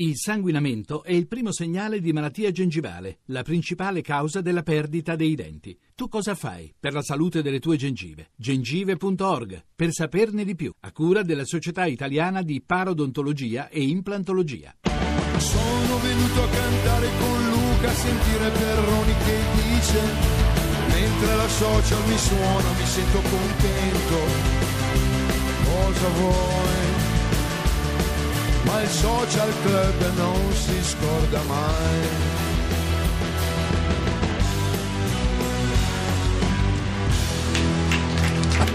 Il sanguinamento è il primo segnale di malattia gengivale, la principale causa della perdita dei denti. Tu cosa fai per la salute delle tue gengive? gengive.org per saperne di più, a cura della Società Italiana di Parodontologia e Implantologia. Sono venuto a cantare con Luca, a sentire Perroni che dice, mentre la social mi suona mi sento contento. Cosa vuoi? Ma il social club non si scorda mai.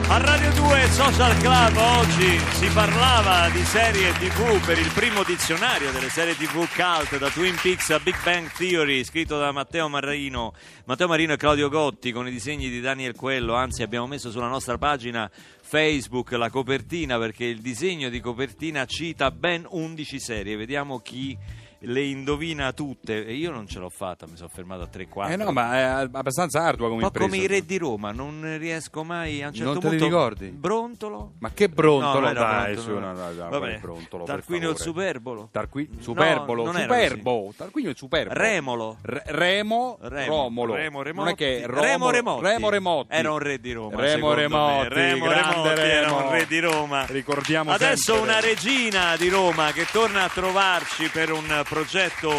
A Radio 2 Social Club oggi si parlava di serie tv per il primo dizionario delle serie tv cult da Twin Peaks a Big Bang Theory scritto da Matteo Marino, Matteo Marino e Claudio Gotti con i disegni di Daniel Quello, anzi abbiamo messo sulla nostra pagina Facebook la copertina perché il disegno di copertina cita ben 11 serie, vediamo chi le indovina tutte e io non ce l'ho fatta, mi sono fermato a 3-4. Eh no, ma è abbastanza ardua come Ma impresa. come i re di Roma, non riesco mai a un certo Non te li punto. ricordi? Brontolo? Ma che brontolo, No, dai, brontolo, su, no. no, no, no, Vabbè. brontolo, Tarquinio il superbolo? Tarqui- No, superbolo, era superbo, Tarquinio il superbo. Remolo. Re- Remo, Remo, Romolo. Remo Remotti. Non è che Romo- Remo Remotti. Remo Remotti. Era un re di Roma. Remo. Remotti, Remo Remotti era un re di Roma. Ricordiamo Adesso sempre una regina di Roma che torna a trovarci per un progetto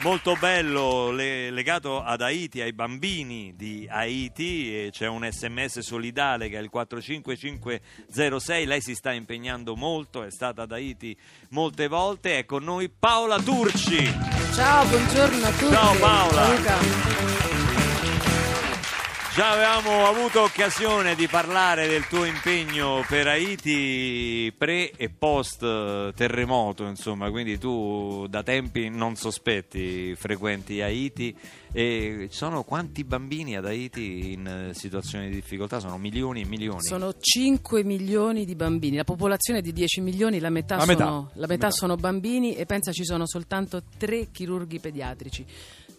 molto bello le- legato ad Haiti, ai bambini di Haiti. E c'è un sms solidale che è il 45506. Lei si sta impegnando molto, è stata ad Haiti molte volte. È con noi Paola Turci. Ciao, buongiorno a tutti. Ciao, Paola. Luca. Già avevamo avuto occasione di parlare del tuo impegno per Haiti pre e post eh, terremoto, insomma, quindi tu da tempi non sospetti frequenti Haiti e ci sono quanti bambini ad Haiti in eh, situazioni di difficoltà? Sono milioni e milioni. Sono 5 milioni di bambini, la popolazione è di 10 milioni, la metà, La metà, sono, la la metà metà. sono bambini e pensa ci sono soltanto 3 chirurghi pediatrici.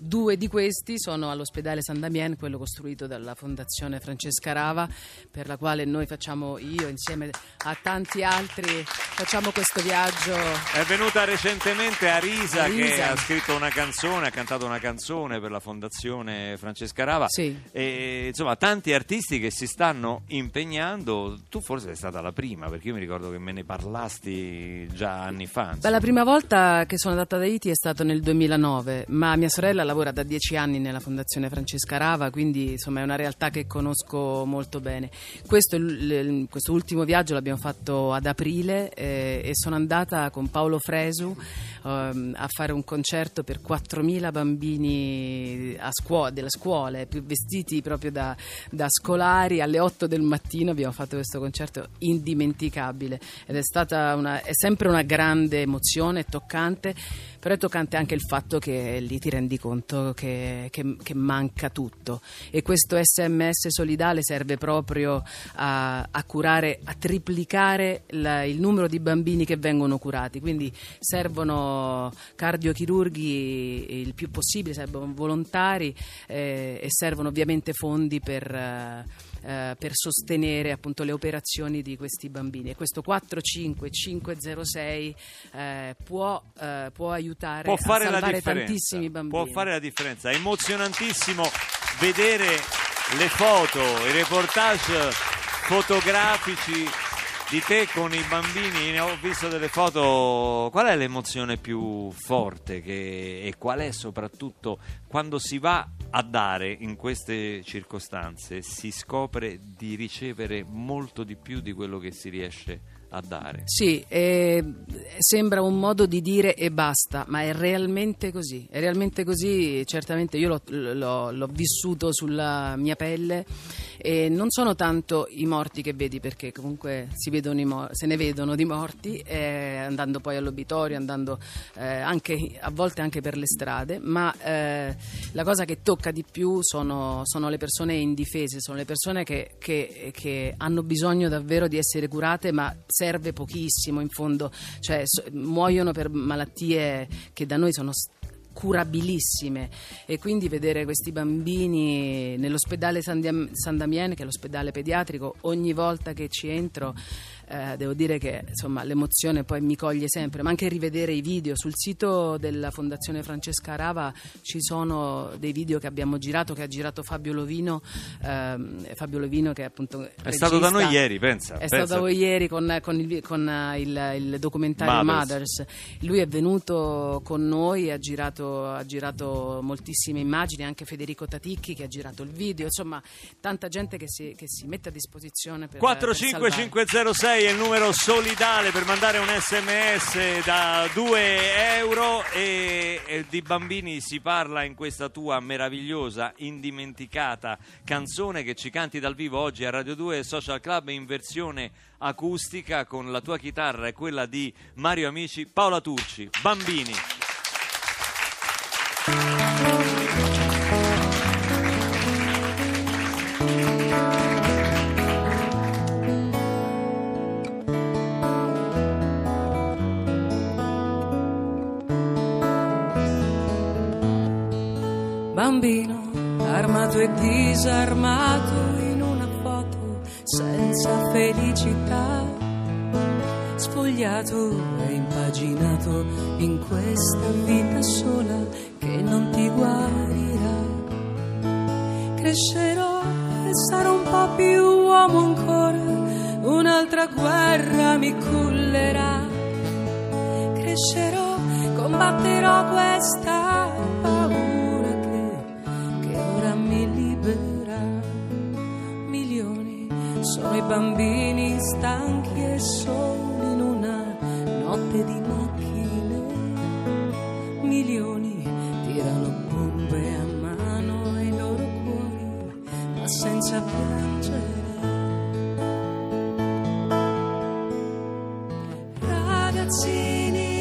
Due di questi sono all'ospedale San Damien, quello costruito dalla Fondazione Francesca Rava, per la quale noi facciamo, io insieme a tanti altri, facciamo questo viaggio. È venuta recentemente Arisa, che Arisa. ha scritto una canzone, ha cantato una canzone per la Fondazione Francesca Rava. Sì. E, insomma, tanti artisti che si stanno impegnando. Tu forse sei stata la prima, perché io mi ricordo che me ne parlasti già anni fa. Beh, la prima volta che sono andata ad Haiti è stato nel 2009, ma mia sorella lavora da dieci anni nella Fondazione Francesca Rava, quindi insomma è una realtà che conosco molto bene. Questo, questo ultimo viaggio l'abbiamo fatto ad aprile eh, e sono andata con Paolo Fresu ehm, a fare un concerto per 4.000 bambini scuola, delle scuole, più vestiti proprio da, da scolari. Alle 8 del mattino abbiamo fatto questo concerto indimenticabile ed è stata una, è sempre una grande emozione, toccante, però è toccante anche il fatto che lì ti rendi conto che, che- che manca tutto. E questo sms solidale serve proprio a, a curare, a triplicare la- il numero di bambini che vengono curati, quindi servono cardiochirurghi il più possibile, servono volontari eh, e servono ovviamente fondi per... eh, eh, per sostenere appunto le operazioni di questi bambini. E questo 45506 eh, può, eh, può aiutare può fare a la salvare differenza. tantissimi bambini. Può fare la differenza. È emozionantissimo vedere le foto, i reportage fotografici di te con i bambini. Ne ho visto delle foto. Qual è l'emozione più forte che- e qual è soprattutto quando si va a dare in queste circostanze si scopre di ricevere molto di più di quello che si riesce a dare. Sì, eh, sembra un modo di dire e basta, ma è realmente così. È realmente così, certamente io l'ho, l'ho- l'ho vissuto sulla mia pelle e non sono tanto i morti che vedi, perché comunque si vedono i mo- se ne vedono di morti, eh, andando poi all'obitorio, andando eh, anche, a volte anche per le strade, ma eh, la cosa che tocca di più sono, sono le persone indifese, sono le persone che, che- che hanno bisogno davvero di essere curate, ma serve pochissimo in fondo, cioè so- muoiono per malattie che da noi sono curabilissime. E quindi vedere questi bambini nell'ospedale San, Diam- San Damien che è l'ospedale pediatrico ogni volta che ci entro eh, devo dire che insomma, l'emozione poi mi coglie sempre, ma anche rivedere i video. Sul sito della Fondazione Francesca Rava ci sono dei video che abbiamo girato, che ha girato Fabio Lovino, ehm, Fabio Lovino che è appunto È regista. stato da noi ieri, pensa. È pensa. stato da voi ieri con, con il, con, eh, il- il documentario Mothers. Mothers. Lui è venuto con noi, ha girato, ha girato moltissime immagini, anche Federico Taticchi che ha girato il video, insomma tanta gente che si, che si mette a disposizione per, per salvare. 45506 è il numero solidale per mandare un sms da 2 euro e, e di bambini si parla in questa tua meravigliosa, indimenticata canzone che ci canti dal vivo oggi a Radio 2 Social Club in versione acustica con la tua chitarra e quella di Mario Amici, Paola Turci, Bambini. Bambino armato e disarmato in una foto senza felicità, sfogliato e impaginato in questa vita sola che non ti guarirà. Crescerò e sarò un po' più uomo ancora, un'altra guerra mi cullerà crescerò, combatterò questa sono i bambini stanchi e soli in una notte di macchine. Milioni tirano bombe a mano ai loro cuori, ma senza piangere. Ragazzini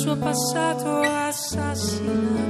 suo passato assassinato,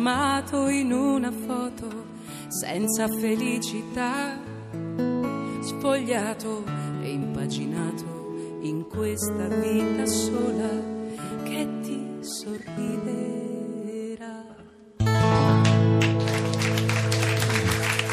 disarmato in una foto senza felicità, spogliato e impaginato in questa vita sola che ti sorriderà.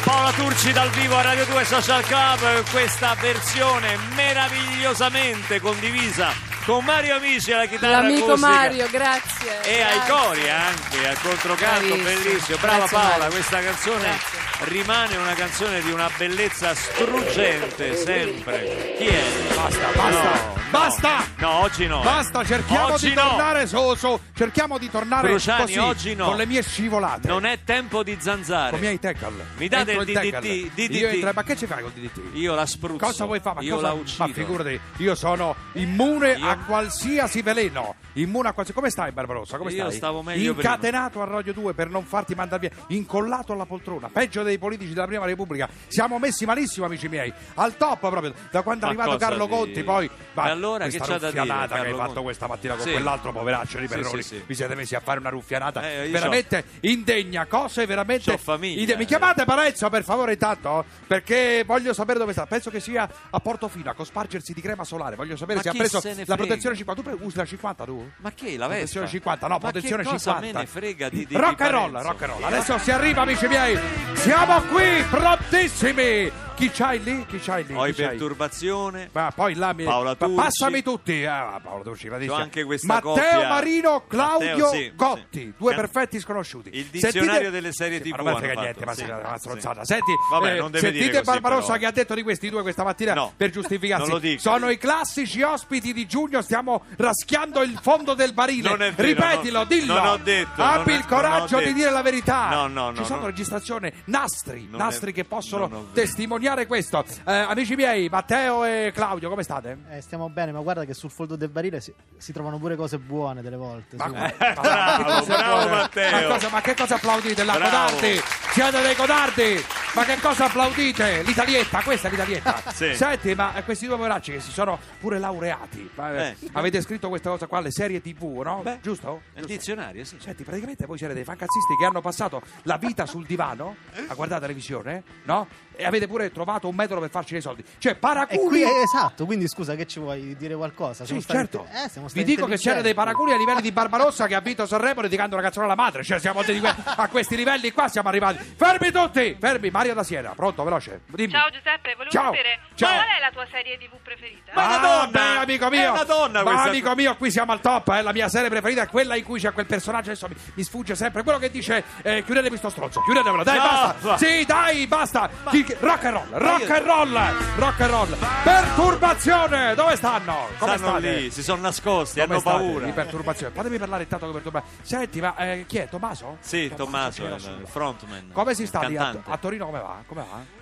Paola Turci dal vivo a Radio 2 Social Club, questa versione meravigliosamente condivisa con Mario Amici alla chitarra L'amico acustica. Mario, grazie. E ai grazie. cori anche, al controcanto, bellissimo. Brava Grazie, Paola, Mario. questa canzone Grazie. rimane una canzone di una bellezza struggente, sempre. Chi è? Basta, basta, no. Basta! No, oggi no. Basta, cerchiamo Oggi di no. tornare su- cerchiamo di tornare Cruciani, così, oggi no. con le mie scivolate. Non è tempo di zanzare. Con i miei tackle. Mi date il. DDT, DDT. Io entro- ma che ci fai con il DDT? Io la spruzzo. Cosa vuoi fare? Ma Io cosa- la uccido. Ma figurati, io sono immune Io- a qualsiasi veleno. Immune a qualsiasi. Come stai, Barbarossa? Come Io stai? stavo meglio Incatenato a Radio 2 per non farti mandare via. Incollato alla poltrona. Peggio dei politici della prima Repubblica. Siamo messi malissimo, amici miei. Al top proprio. Da quando è arrivato Carlo di- Conti, poi. E allora questa che c'ha da dire, ruffianata che hai Carlo fatto questa mattina con Sì. quell'altro poveraccio di Perroni. sì, sì. Vi siete messi a fare una ruffianata. Eh, veramente indegna. Cose veramente. C'ho famiglia, inde- Mi eh. chiamate Parenzo, per favore, intanto? Perché voglio sapere dove sta. Penso che sia a Portofino a cospargersi di crema solare. Voglio sapere Ma se ha preso se la protezione 50. Tu pre- usi la 50 tu? Ma che la Vespa? Protezione 50, no, Ma protezione che cosa 50. me ne frega di, di rock and roll, rock and roll. Adesso si arriva, amici miei. Siamo qui, prontissimi. Chi c'hai lì? Chi c'hai lì? C'hai? perturbazione. Ma poi là mi... Paola pa- Turci. Passami tutti. Ah, Paola Turci, gradissima. C'ho anche questa Matteo coppia- Marino, Claudio Matteo, sì, Gotti, sì. due Can- perfetti sconosciuti. Il dizionario Sentite- delle serie Sì, TV ma non frega niente, ma sì, sì, una sì. stronzata. Senti, Vabbè, eh, non deve dire sentite così, Barbarossa però. che ha detto di questi due questa mattina No, per giustificarsi. non lo dica. Sono i classici ospiti di giugno, stiamo raschiando il fondo del barile. Non è vero, Ripetilo, non- dillo. non ho detto, Abbi il coraggio di dire la verità. No, no, Ci no, sono no. registrazioni, nastri, nastri che possono testimoniare questo. Eh, amici miei, Matteo e Claudio, come state? Eh, stiamo bene, ma guarda che sul fondo del barile si, si trovano pure cose buone delle volte. Ma, su. ma- Bravo, che cosa bravo? Matteo. Ma, cosa- ma che cosa applaudite? La Bravo. codardi? Siete dei codardi? Ma che cosa applaudite? L'italietta, questa è l'italietta. Sì. Senti, ma questi due poveracci che si sono pure laureati. eh. Avete scritto questa cosa qua, le serie TV, no? Beh. Giusto? Il dizionario, sì. Senti, praticamente voi siete dei fancazzisti che hanno passato la vita sul divano a guardare televisione, no? E avete pure trovato un metodo per farci dei soldi. Cioè, paraculi. qui, esatto, quindi scusa, che ci vuoi dire qualcosa? Sì, Siamo stati- certo. eh, siamo Vi dico che c'era dei paraculi a livelli di Barbarossa che ha vinto Sanremo dedicando una canzone alla madre. Cioè, siamo di que- a questi livelli qua siamo arrivati. Fermi tutti! Fermi, Mario da Siena. Pronto, veloce. Dimmi. Ciao Giuseppe, volevo Ciao. sapere Ciao. qual è la tua serie TV preferita? Ma- Ah, Madonna! beh, amico mio. È una donna Ma questa- amico mio, qui siamo al top. eh. La mia serie preferita è quella in cui c'è quel personaggio. Adesso mi, mi sfugge sempre. Quello che dice: eh, chiudetemi sto stronzo. Chiudetevelo, dai, No, basta. ma- Sì, dai, basta. Chi- rock and roll, rock and roll, rock and roll. Perturbazione. Dove stanno? Come Stanno state? lì, si sono nascosti, Come hanno state? paura. Di perturbazione. Fatemi parlare intanto con perturbazione. Senti, ma eh, chi è? Tommaso? Sì, Tommaso, era il frontman. Come si sta lì a, a Torino? Come va? Come va?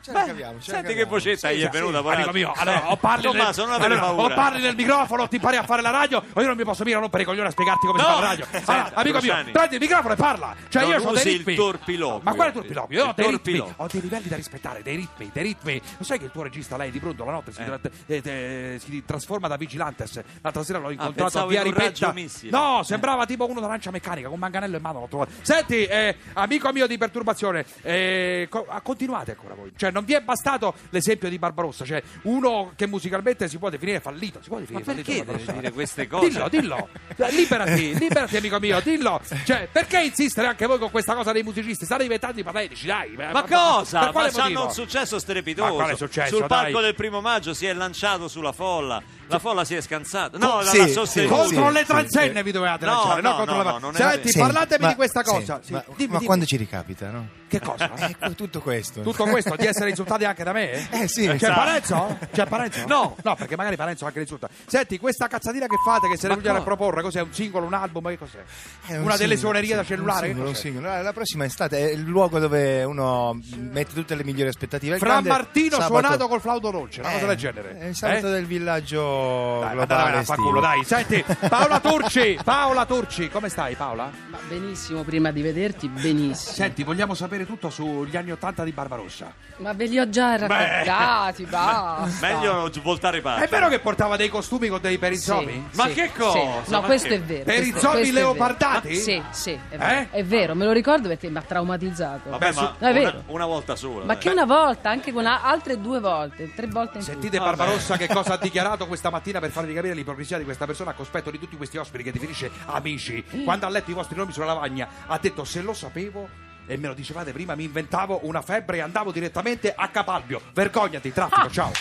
Ce la caviamo, ce la Senti che caviamo. vocetta gli è venuta, Amico poraccio. mio, allora, o parli, Tommaso, nel, non avere allora, paura. o parli nel microfono, ti impari a fare la radio, o io non mi posso mica rompere i coglioni a spiegarti come si fa la radio. Senta, Allora, amico Cruciani. mio, prendi il microfono e parla. Cioè, Non io ho dei usi il ritmi. torpiloquio. Ma quale torpiloquio? Io ho Il dei ritmi, torpiloquio. ho dei livelli da rispettare, dei ritmi, dei ritmi. Lo sai che il tuo regista, lei di Brundo, la notte si, Eh. tra- eh, eh, si trasforma da vigilantes. L'altra sera l'ho incontrato a pensavo via in un Ripetta. raggio missile. No, sembrava tipo uno d'arancia meccanica, con un manganello in mano. l'ho trovato. Senti, eh, amico mio di perturbazione, eh, co- ah, continuate ancora voi. Cioè, non vi è bastato l'esempio di Barbarossa, cioè uno che musicalmente si può definire fallito. Si può Ma definire perché fallito, devi dire queste cose? Dillo, dillo. Eh, Liberati, liberati, amico mio, dillo. Cioè, perché insistere anche voi con questa cosa dei musicisti? State diventando patetici, dai. Ma cosa? Per Ma quale c'hanno motivo? un successo strepitoso. Ma successo, Sul palco del primo maggio si è lanciato sulla folla. La folla si è scansata. No, Sì, sì. Contro Sì, le transenne sì. vi dovevate No, lanciare, no, no, contro no, la- no, Senti, parlatemi ma- di questa cosa. Sì, ma, dimmi, ma dimmi. quando ci ricapita, no? Che cosa? Ecco, tutto questo. Tutto questo di essere insultati anche da me? Eh, sì. C'è Esatto. Parenzo? C'è Parenzo? No. No, perché magari Parenzo anche l'insulta. Senti, questa cazzatina che fate, che se ne Ma vogliate cosa? proporre, cos'è? Un singolo, un album? Che cos'è? È un Una delle suonerie da cellulare? Un singolo, un singolo. La, la prossima estate è il luogo dove uno mette tutte le migliori aspettative. Il Fra Martino sabato- suonato col flauto dolce, una cosa Eh, del genere. È il sabato Eh? del villaggio Dai, globale. a estivo. culo, dai. Senti, Paola Turci, Paola Turci, come stai Paola? Ma benissimo, prima di vederti, benissimo. Senti, vogliamo sapere tutto sugli anni Ottanta di Barbarossa. Ma ve li ho già raccontati, basta. Meglio voltare parte. È vero che portava dei costumi con dei perizzomi? Sì, Ma sì, che sì. cosa? No, Ma questo che- è vero. Per i questo- zombie questo è vero. leopardati? Sì, sì, è vero. Eh? È vero, me lo ricordo perché mi ha traumatizzato. Vabbè, ma È vero. una, una volta sola. Ma dai. che una volta, anche con altre due volte, tre volte in più. Sentite Barbarossa che cosa ha dichiarato questa mattina per farvi capire l'ipocrisia di questa persona a cospetto di tutti questi ospiti che definisce amici. Quando ha letto i vostri nomi sulla lavagna ha detto se lo sapevo e me lo dicevate prima mi inventavo una febbre e andavo direttamente a Capalbio. Vergognati, traffico, ciao.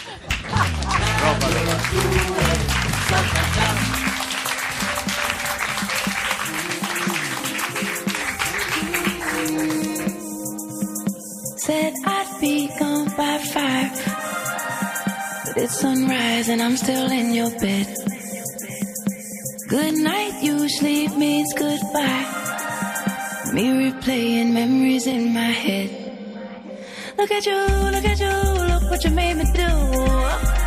Club. Said I'd be gone by five. But it's sunrise and I'm still in your bed. Good night usually means goodbye. Me replaying memories in my head. Look at you, look at you, look what you made me do.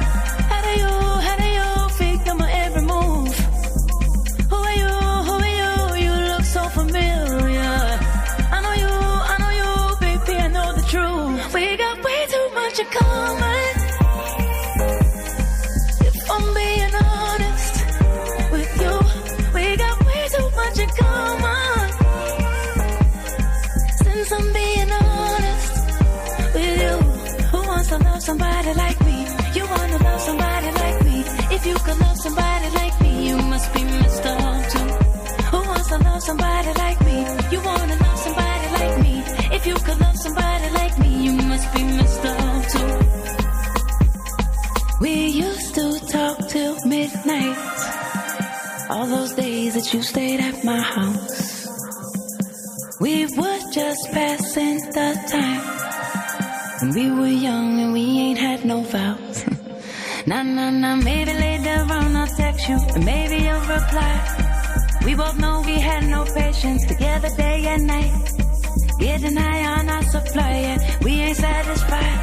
That you stayed at my house. We were just passing the time. When we were young and we ain't had no vows. nah, nah, nah, maybe later on I'll text you and maybe you'll reply. We both know we had no patience together day and night. Getting high on our supply, yeah, we ain't satisfied.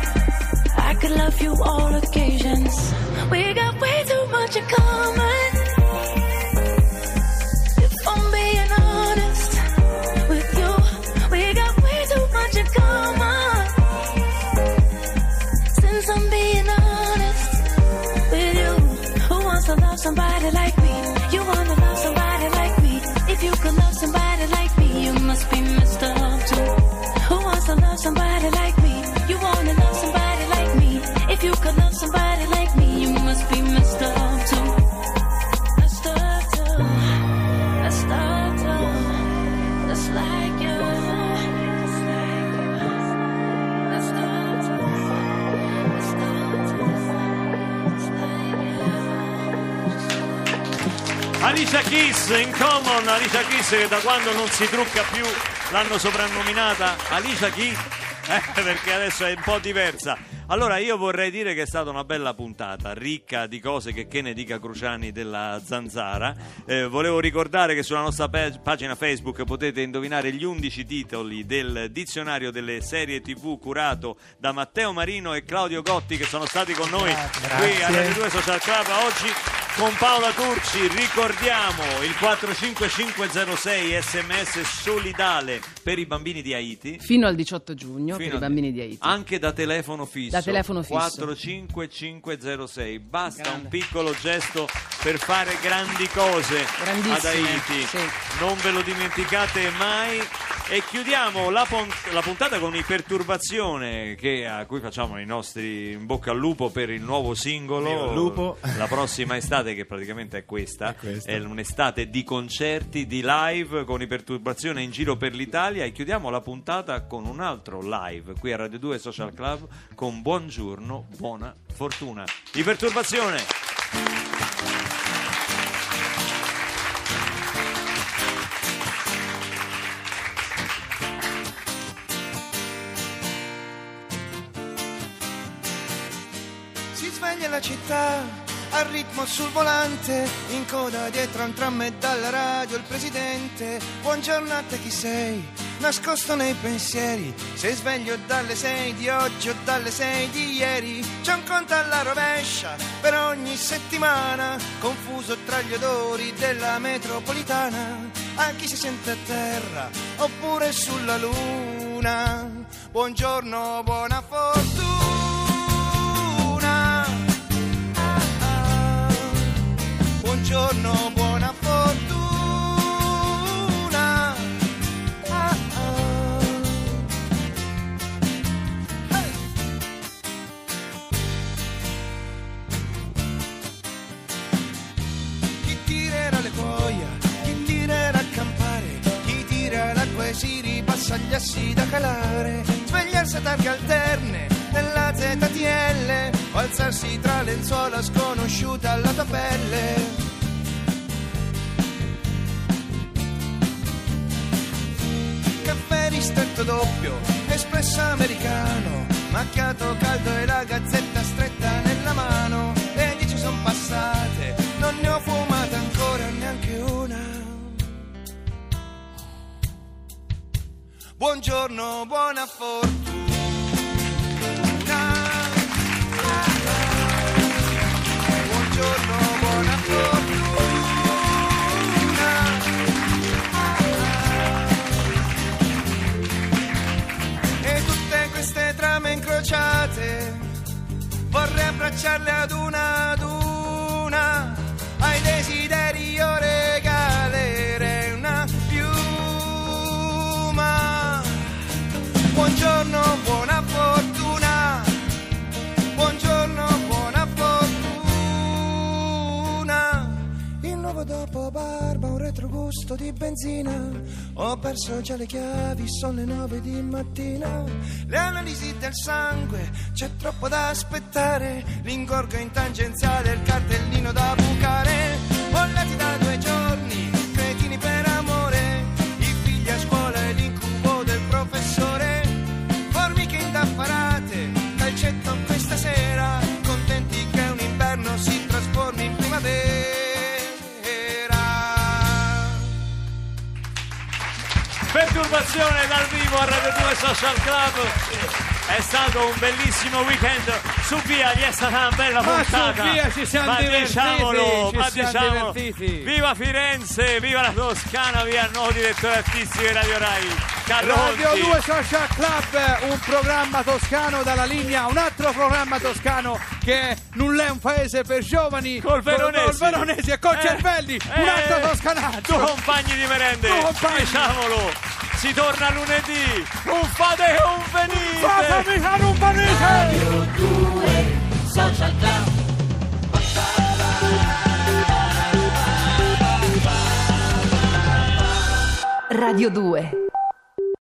I could love you all occasions. We got way too much in common. like Alicia Keys in common, Alicia Keys che da quando non si trucca più l'hanno soprannominata Alicia Key eh, perché adesso è un po' diversa. Allora io vorrei dire che è stata una bella puntata, ricca di cose che, che ne dica Cruciani della Zanzara. Eh, volevo ricordare che sulla nostra pa- pagina Facebook potete indovinare gli 11 titoli del dizionario delle serie tv curato da Matteo Marino e Claudio Gotti che sono stati con noi qui a Radio 2 Social Club oggi con Paola Turci ricordiamo il 45506 sms solidale per i bambini di Haiti Fino al 18 giugno per Fino i a- bambini di Haiti. anche da telefono fisso Da telefono fisso. 45506 basta Grande. un piccolo gesto per fare grandi cose ad Haiti sì. non ve lo dimenticate mai e chiudiamo la, pon- la puntata con i perturbazione che- a cui facciamo i nostri in bocca al lupo per il nuovo singolo il lupo. la prossima estate che praticamente è questa È questa. è un'estate di concerti di live con i perturbazione in giro per l'Italia e chiudiamo la puntata con un altro live qui a Radio 2 Social Club con buongiorno buona fortuna i Si sveglia la città al ritmo sul volante, in coda dietro a un tram e dalla radio il presidente. Buongiorno a te chi sei, nascosto nei pensieri. Sei sveglio dalle sei di oggi o dalle sei di ieri. C'è un conto alla rovescia per ogni settimana, confuso tra gli odori della metropolitana. A chi si sente a terra oppure sulla luna. Buongiorno, buona fortuna. Buongiorno, buona fortuna. Ah, ah. Hey! Chi tirerà le cuoia, chi tirerà a campare, chi tira l'acqua e si ripassa gli assi da calare, svegliarsi a targhe alterne nella ZTL, alzarsi tra lenzuola sconosciute alla tua pelle. Doppio, espresso americano, macchiato caldo e la gazzetta stretta nella mano. Le dieci sono passate, non ne ho fumata ancora neanche una. Buongiorno, buona fortuna. Buongiorno, abbracciarle ad una ad una. Ai desideri io regalerei una piuma. Buongiorno, buona fortuna. Buongiorno, buona fortuna. Il nuovo dopo barba, retrogusto di benzina. Ho perso già le chiavi, sono le nove di mattina. Le analisi del sangue, c'è troppo da aspettare. L'ingorgo in tangenziale, il cartellino da bucare. Bollati da due giorni, Perturbazione dal vivo a Radio 2 Social Club. È stato un bellissimo weekend. Su via, gli è stata una bella Ma su via ci siamo ma diciamolo, ci ma siamo diciamolo. divertiti. Viva Firenze, viva la Toscana, via il nuovo direttore artistico di Radio Rai. Carlo Radio Conti. 2 Social Club, un programma toscano dalla linea, un altro programma toscano che nulla è un paese per giovani. Col Veronesi. Col Veronesi e col Eh, Cervelli, eh, un altro toscanaggio. Due compagni di merende, diciamolo. Si torna lunedì. Un fate e un venite. Fatemi fare un panino! Radio 2